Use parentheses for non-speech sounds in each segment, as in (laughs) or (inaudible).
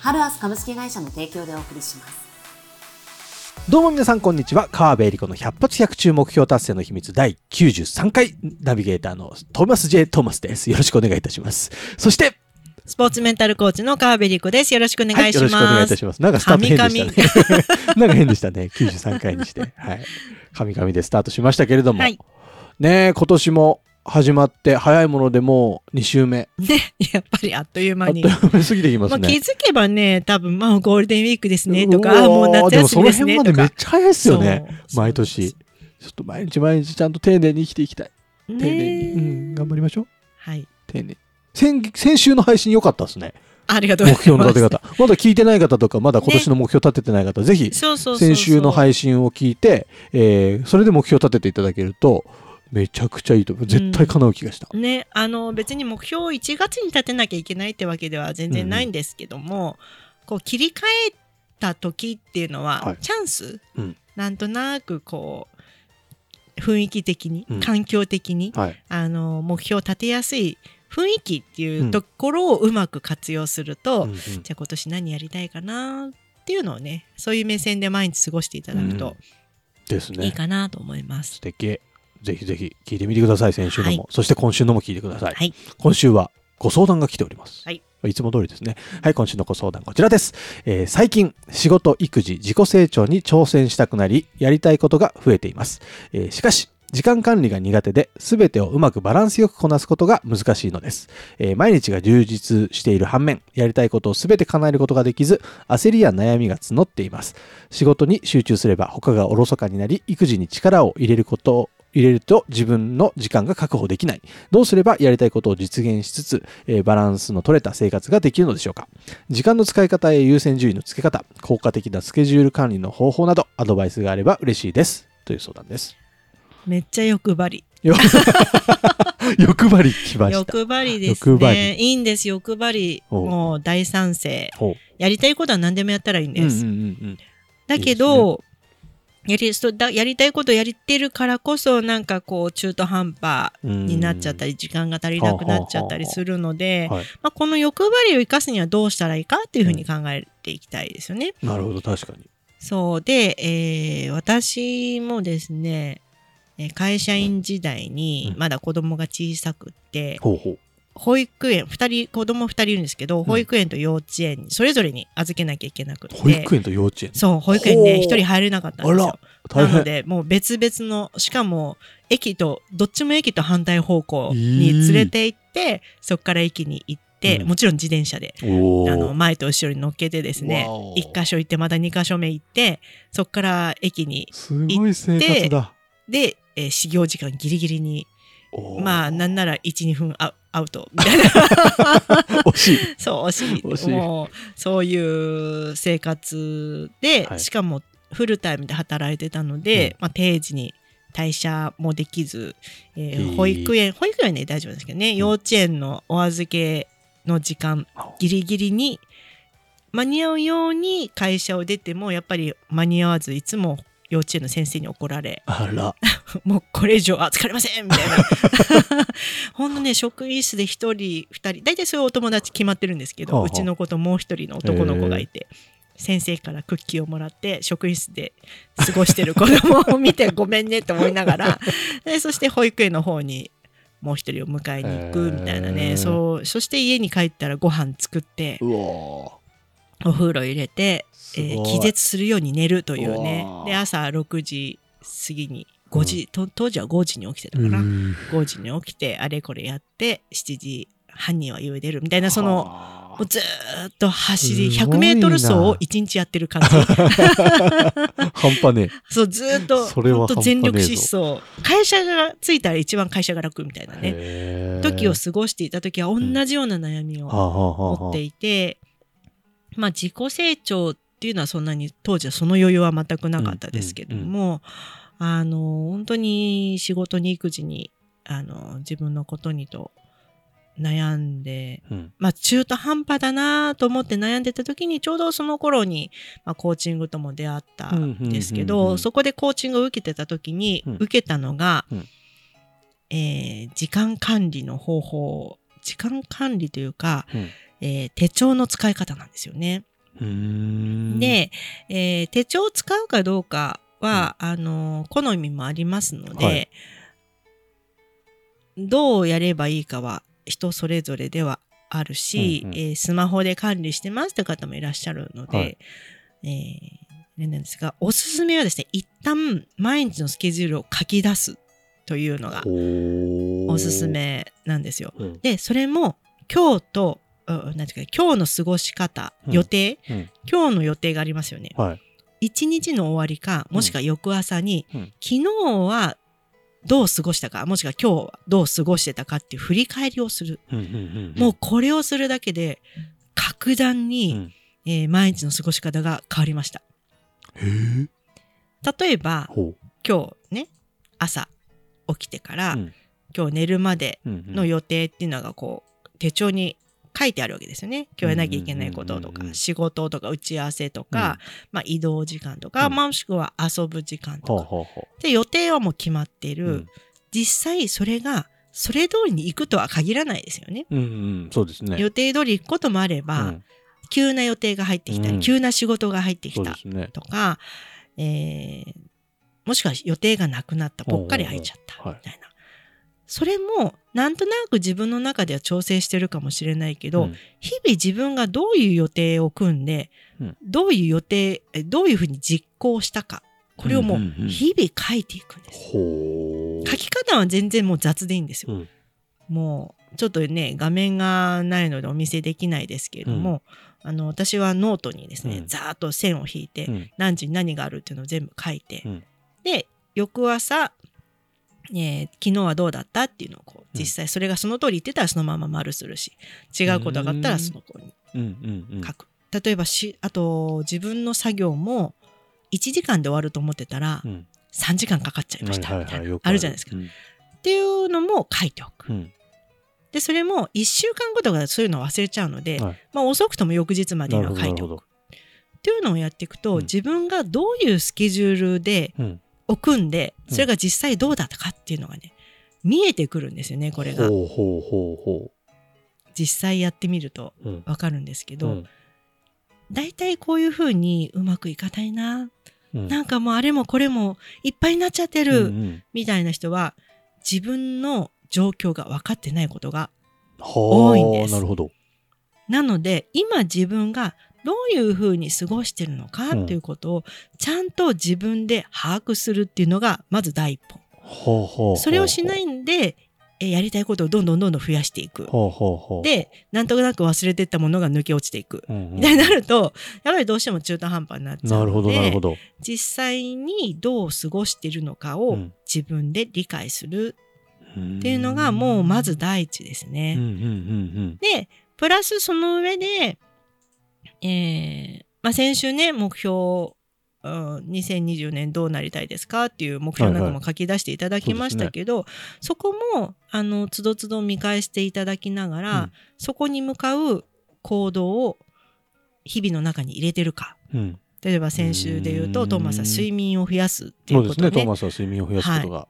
ハルアス株式会社の提供でお送りしますどうも皆さんこんにちは。川辺恵理子の100発100中目標達成の秘密第93回ナビゲーターのトーマス J. トーマスです。よろしくお願いいたします。そして、スポーツメンタルコーチの川辺理子です。よろしくお願いします。よろしくお願いいたします。なんかスタート変でしたね。(laughs) なんか変でしたね。93回にして。はい。神々でスタートしましたけれども。はいねえ、今年も始まって早いものでもう2週目。ね、やっぱりあっというあ間に。っという間に過ぎていきますまあ、ね。気づけばね、多分、まあ、ゴールデンウィークですね、とか、もう夏休みですね、でもその辺までとか。めっちゃ早いですよね。毎年。ちょっと毎日毎日ちゃんと丁寧に生きていきたい。丁寧に。ねうん、頑張りましょう。はい。丁寧に。先先週の配信良かったですね。ありがとうご目ざいます。標の立て方。まだ聞いてない方とか、まだ今年の目標立ててない方、ぜひ。先週の配信を聞いて、えーそれで目標立てていただけると、めちゃくちゃいいと思う。絶対叶う気がした。ね、あの、別に目標を1月に立てなきゃいけないってわけでは全然ないんですけども、こう、切り替えた時っていうのは、はいチャンス、うんなんとなくこう、雰囲気的に、うん環境的に、はい。あの目標を立てやすい雰囲気っていうところをうまく活用すると、うんうんじゃあ今年何やりたいかなっていうのをねそういう目線で毎日過ごしていただくとですね。いいかなと思います。素敵。ぜひぜひ聞いてみてください、先週のも。はいそして今週のも聞いてください。はい今週はご相談が来ております。はい。いつも通りですね。はい、今週のご相談こちらです。えー最近、仕事、育児、自己成長に挑戦したくなり、やりたいことが増えています。えーしかし、時間管理が苦手で、すべてをうまくバランスよくこなすことが難しいのです。えー毎日が充実している反面、やりたいことをすべて叶えることができず、焦りや悩みが募っています。仕事に集中すれば他がおろそかになり、育児に力を入れることを入れると自分の時間が確保できない。どうすればやりたいことを実現しつつ、えーバランスの取れた生活ができるのでしょうか時間の使い方や優先順位の付け方、効果的なスケジュール管理の方法など、アドバイスがあれば嬉しいです。という相談です。めっちゃ欲張り。よ (laughs) 欲張り来ました。欲張りですね。いいんです、欲張り。もう大賛成。ほやりたいことは何でもやったらいいんう。です。だけど、やりそうだやりたいことをやってるからこそなんかこう中途半端になっちゃったり時間が足りなくなっちゃったりするので、はい。まあ、この欲張りを生かすにはどうしたらいいかっていうふうに考えていきたいですよね。なるほど、確かに。そうで、えー私もですねえー会社員時代にうんまだ子供が小さくって、ほうほう。保育園2人子供2人いるんですけど保育園と幼稚園にそれぞれに預けなきゃいけなくって保育園と幼稚園？そう保育園ねほう1人入れなかったんですよ。な。のでもう別々のしかも駅とどっちも駅と反対方向に連れて行って、そこから駅に行って、うんもちろん自転車でおあのー前と後ろに乗っけてですねわお1箇所行ってまた2箇所目行ってそこから駅にすごい生活だ。で、えー始業時間ギリギリにまあなんなら12分アアウト。みたいな。(laughs) 惜しい。そう惜しい。もうそういう生活で、はい。しかもフルタイムで働いてたので、まあ、定時に退社もできず、えー保育園保育園はね大丈夫ですけどね、幼稚園のお預けの時間ギリギリに間に合うように会社を出てもやっぱり間に合わずいつも幼稚園の先生に怒られあら。(laughs) もうこれ以上預かれませんみたいな (laughs) ほんとね職員室で1人2人大体そういうお友達決まってるんですけど、はあはあうちの子ともう一人の男の子がいて。先生からクッキーをもらって職員室で過ごしてる子供を見てごめんねって思いながら (laughs) でそして保育園の方にもう一人を迎えに行くみたいなね、へーそうそして家に帰ったらご飯作ってうおお風呂入れて、えー気絶するように寝るというね。で朝6時過ぎに5時、と当時は5時に起きてたかな、うん。5時に起きてあれこれやって7時半には家を出るみたいなそのずーっと走りすごいな。100メートル走を1日やってる感じ。(laughs) 半端ねそうずーっとほんと全力疾走。会社がついたら一番会社が楽みたいなえ。ね時を過ごしていた時は同じような悩みを持っていて、まあ自己成長っっていうのはそんなに当時はその余裕は全くなかったですけども、あの本当に仕事に育児にあの自分のことにと悩んで、うん。まあ中途半端だなと思って悩んでた時にちょうどその頃に、まあ、コーチングとも出会ったんですけど、うんうん。うんうんそこでコーチングを受けてた時にうん受けたのが、うん。えー時間管理の方法時間管理というか、うんえー手帳の使い方なんですよね。で、えー手帳を使うかどうかは、あの好みもありますので、はいどうやればいいかは人それぞれではあるし、うんうんえースマホで管理してますという方もいらっしゃるので、はいえーなんですがおすすめはですね一旦毎日のスケジュールを書き出すというのがおおすす。めなんですよ。うん。でそれも今日とうんなんていうか今日の過ごし方、うん。予定、うん。今日の予定がありますよね。はい。一日の終わりかもしくは翌朝に、うん。昨日はどう過ごしたかもしくは今日はどう過ごしてたかっていう振り返りをする。もうこれをするだけで格段に、うん。えー毎日の過ごし方が変わりました。例えばほ今日ね朝起きてから、うん。今日寝るまでの予定っていうのがこう手帳に書いてあるわけですよね。今日やらなきゃいけないこととかうんうんうんうん仕事とか打ち合わせとか、まあ、移動時間とか、うんもしくは遊ぶ時間とかほうほうほで予定はもう決まっている、うん実際それがそれ通りに行くとは限らないですよね。う。うんうん。そうですね。予定通り行くこともあれば、うん急な予定が入ってきたり、うん急な仕事が入ってきた。とか、えーもしくは予定がなくなったぽっかり空いちゃったはいみたいな。それもなんとなく自分の中では調整してるかもしれないけど、うん。日々自分がどういう予定を組んで、うん。どういう予定えどういうふうに実行したかこれをもううんうんうん。日々書いていくんです。ほう。書き方は全然もう雑でいいんですよ。うん。もうちょっとね画面がないのでお見せできないですけれども、あの私はノートにですね、うん。ざーっと線を引いて、うん。何時に何があるっていうのを全部書いて、うん。で翌朝、えー昨日はどうだったっていうのをこううん実際それがその通り言ってたらそのまま丸するし違うことがあったらその子に。書く。例えばしあと自分の作業も1時間で終わると思ってたらうん3時間かかっちゃいましたみたいな、あるじゃないですか。うんっていうのも書いておく。うんでそれも1週間後とかそういうの忘れちゃうので、はいまあ、遅くとも翌日までには書いておく。っていうのをやっていくと、うん自分がどういうスケジュールでうん組んでうん。それが実際どうだったかっていうのがね見えてくるんですよねこれが。ほうほうほうほ実際やってみるとう。うん。わかるんですけど、うん。大体こういうふうにうまくいかないな、うん。なんかもうあれもこれもいっぱいになっちゃってる、うんうん。みたいな人は自分の状況が分かってないことがは多いんです。あなるほど。なので今自分がどういうふうに過ごしてるのかうんっていうことをちゃんと自分で把握するっていうのがまず第一歩。ほうほうそれをしないんでえやりたいことをどんどんどんどん増やしていく。ほうほうほう。でなんとなく忘れてったものが抜け落ちていく。うんうん、みたいになるとやっぱりどうしても中途半端になっちゃうなるほどなるほど。実際にどう過ごしているのかをうん自分で理解するっっていうのがもうまず第一ですね。うんうんうんで、プラスその上で、えーまあ、先週ね、目標、うん2020年どうなりたいですかっていう目標なんかも書き出していただきましたけど、そこも、あの、つどつど見返していただきながら、うんそこに向かう行動を日々の中に入れてるか。うんうん。例えば先週で言うと、トーマスは睡眠を増やすっていそううですね。ことで、トーマスは睡眠を増やすことが。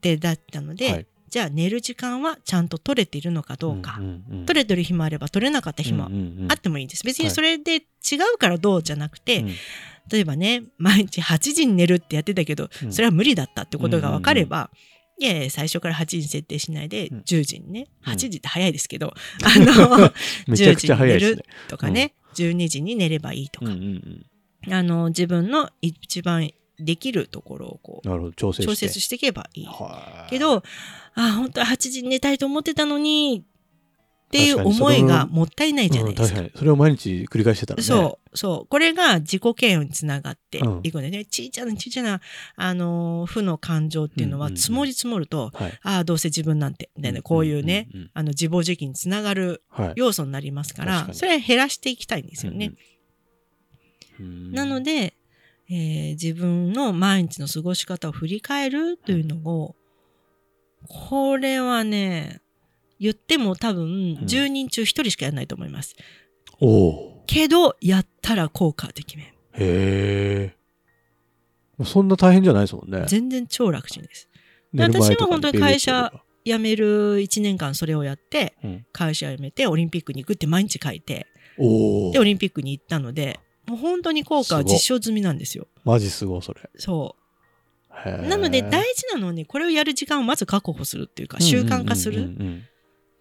でだったので、はいじゃあ寝る時間はちゃんと取れているのかどうか。んんうん。取れてる日もあれば取れなかった日もうんうんうんあってもいいんです。別にそれで違うからどうじゃなくて、うん。例えばね、毎日8時に寝るってやってたけど、うん。それは無理だったってことが分かれば、いやいや最初から8時に設定しないで、うん。10時にね、うん。8時って早いですけど、(laughs) あの、めちゃくちゃ早いですね。10時に寝るとかね、12時に寝ればいいとか、うんうんうん。あの、自分の一番できるところをこう。調整して。調節していけばいい。はいけど、あ、本当は8時に寝たいと思ってたのに、っていう思いがもったいないじゃないですかうん。それを毎日繰り返してたらね。そう、そう。これが自己嫌悪につながってうんいくんでね、ちいちゃなちいちゃな、あのー負の感情っていうのうんうんうんは積もり積もると、はい。ああ、どうせ自分なんて、みたいな、こういうね、んんん。あの、自暴自棄につながるはい。要素になりますから、確かにそれは減らしていきたいんですよね。うんなので、えー自分の毎日の過ごし方を振り返るというのを、これはね、言っても多分10人中1人しかやらないと思います。おおけど、やったら効果はてきめ。へえ。そんな大変じゃないですもんね。全然超楽ちんです。私は本当に会社辞める1年間それをやって、うん会社辞めてオリンピックに行くって毎日書いて、で、オ。リンピックに行ったので、もう本当に効果は実証済みなんですよ。マジすごい、それ。そう。なので大事なのはね、これをやる時間をまず確保するっていうか、習慣化するっ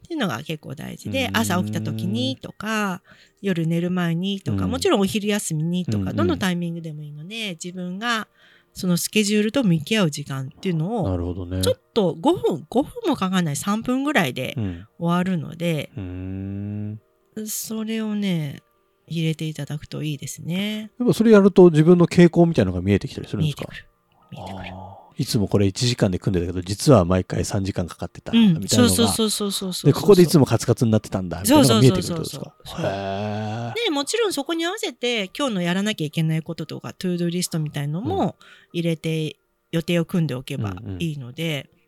ていうのが結構大事でう、ん朝起きた時にとか、夜寝る前にとか、うんもちろんお昼休みにとか、どのタイミングでもいいので、自分がそのスケジュールと向き合う時間っていうのなを、るほどね。ちょっと5分、5分もかかんない3分ぐらいでうん。終わるので、うーん。それをね、入れていただくといいですね。やっぱそれやると自分の傾向みたいなのが見えてきたりするんですか？見えてくる。見えてくる。あーいつもこれ1時間で組んでたけど、実は毎回3時間かかってた。うん、みたいなのが。そうそうそうそうそうそう。で、ここでいつもカツカツになってたんだ。みたいなのが見えてくるってことですか？そうそうそうそうへで、もちろんそこに合わせて今日のやらなきゃいけないこととか、 ToDo リストみたいのも入れて予定を組んでおけばうんうんいいので、うーん。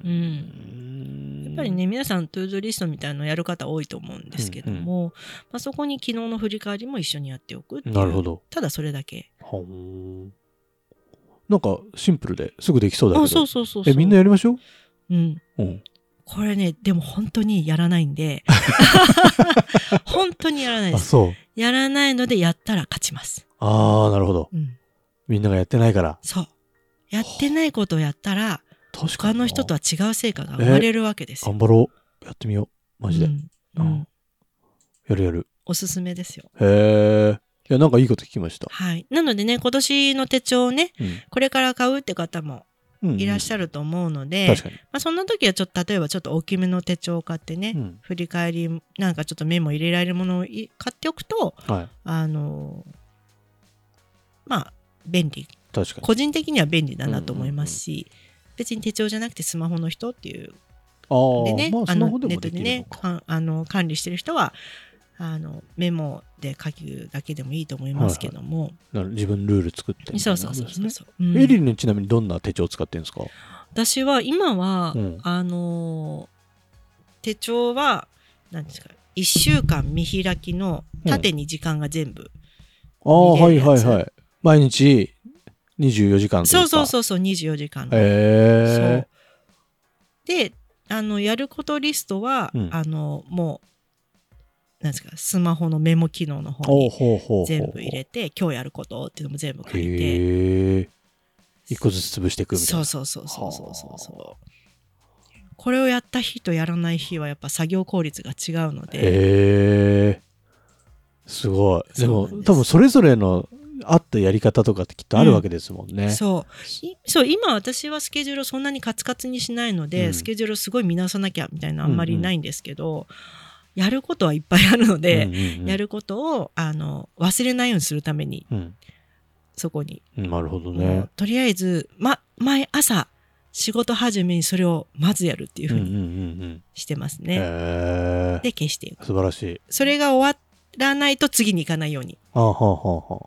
んやっぱりね、皆さん ToDo リストみたいのやる方多いと思うんですけども、まあ、そこに昨日の振り返りも一緒にやっておくっていう。なるほど。ただそれだけ。なんかシンプルですぐできそうだけど。あ、そうそうそう。え、みんなやりましょう？うん。うん。これね、でも本当にやらないんで、(laughs) 本当にやらないであ、す。そう。やらないのでやったら勝ちます。ああ、なるほど。うん。みんながやってないから。そう。やってないことをやったら。他の人とは違う成果が生まれるわけですよ。頑張ろう。やってみよう。マジで。うんうんやるやる。おすすめですよ。へえ。いや、なんかいいこと聞きました。はい。なのでね、今年の手帳をね、うんこれから買うって方もうん。いらっしゃると思うので、確かに。まあ、そんな時はちょっと、例えばちょっと大きめの手帳を買ってね、うん。振り返り、なんかちょっとメモ入れられるものをい買っておくと、はい。あのまあ、便利。確かに。個人的には便利だなと思いますし、別に手帳じゃなくてスマホの人っていう。でね、まあ、あのネットでねあの管理してる人はあのメモで書くだけでもいいと思いますけども、なる自分ルール作ってそいうな。そうそうそう。そう、う。ん。エリルちなみにどんな手帳を使ってるんですか？私は今は、うん。あの手帳は何ですか1週間見開きの縦に時間が全部、ああ、はいはいはい。毎日？24時間そうそううそうそう24時間へえ。であのやることリストは、うんあのもうなんですかスマホのメモ機能の方に。全部入れて今日やることっていうのも全部書いて。一個ずつ潰していくみたいな。そうそうそうそうそうそうこれをやった日とやらない日はやっぱ作業効率が違うのでへえ。すごい。でも多分それぞれの合ったやり方とかってきっとあるわけですもんね。そういそう今私はスケジュールをそんなにカツカツにしないので、うんスケジュールをすごい見直さなきゃみたいなあんまりないんですけど、やることはいっぱいあるので、うんうんうんやることをあの忘れないようにするためにうん。そこに、なるほどもねう。とりあえず、ま、毎朝仕事始めにそれをまずやるっていうふうんにうんううんうん。してますへね。え。で消していく。素晴らしい。それが終わらないと次に行かないようにはあはあはあ。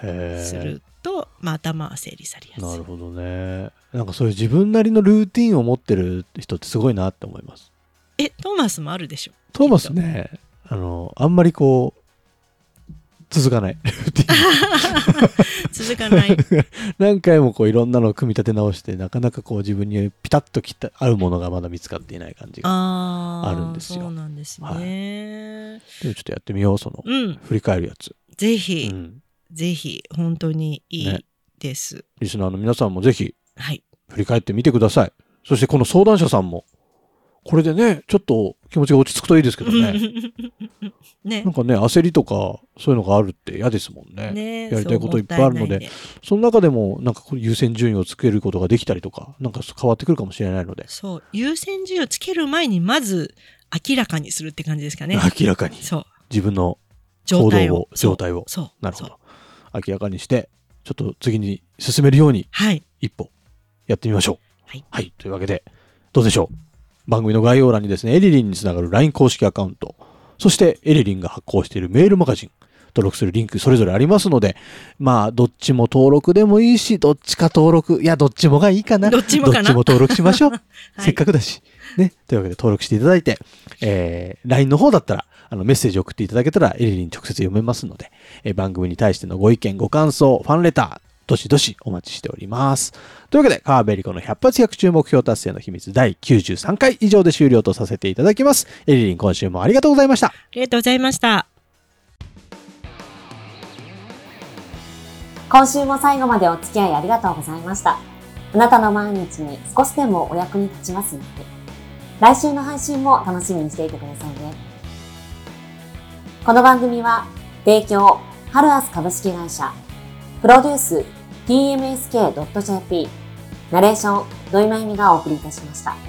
すると、まあ、頭は整理されやすい。なるほどね。なんかそういう自分なりのルーティンを持ってる人ってすごいなって思います。え、トーマスもあるでしょ？トーマスね、あの、あんまりこう、続かない。ルーティン続かない。(laughs) 何回もこういろんなのを組み立て直して、なかなかこう自分にピタッときた合うものがまだ見つかっていない感じが。あるんですよそうなんですね。はいでもちょっとやってみよう、その、うん。振り返るやつ。ぜひ、うん。ぜひ、本当にいいねです。リスナーの皆さんもぜひはい。振り返ってみてください。そしてこの相談者さんも、これでね、ちょっと気持ちが落ち着くといいですけどね。(laughs) ねなんかね、焦りとか、そういうのがあるって嫌ですもんね。ねやりたいこといっぱいあるのでその中でも、なんか優先順位をつけることができたりとか、なんか変わってくるかもしれないので、そう。優先順位をつける前に、まず明らかにするって感じですかね。明らかにそう。自分の行動を。状態をそう。そうそうなるほど。明らかにして、ちょっと次に進めるようにはい。一歩やってみましょう。はい。はい。というわけで、どうでしょう？番組の概要欄にですね、エリリンにつながる LINE 公式アカウント、そしてエリリンが発行しているメールマガジン、登録するリンクそれぞれありますので、まあ、どっちも登録でもいいし、どっちか登録、いや、どっちもがいいかな。どっちもかなどっちも登録しましょう。(laughs) いせっかくだし。ね。というわけで登録していただいて、えー、LINE の方だったら、あの、メッセージ送っていただけたら、エリリン直接読めますので、えー番組に対してのご意見、ご感想、ファンレター、どしどしお待ちしております。というわけで、カーベリコの100発100中目標達成の秘密第93回以上で終了とさせていただきます。エリリン今週もありがとうございました。ありがとうございました。今週も最後までお付き合いありがとうございました。あなたの毎日に少しでもお役に立ちますように。来週の配信も楽しみにしていてくださいね。この番組は、提供、ハルアス株式会社、プロデュース、tmsk.jp、ナレーション、土井まゆみがお送りいたしました。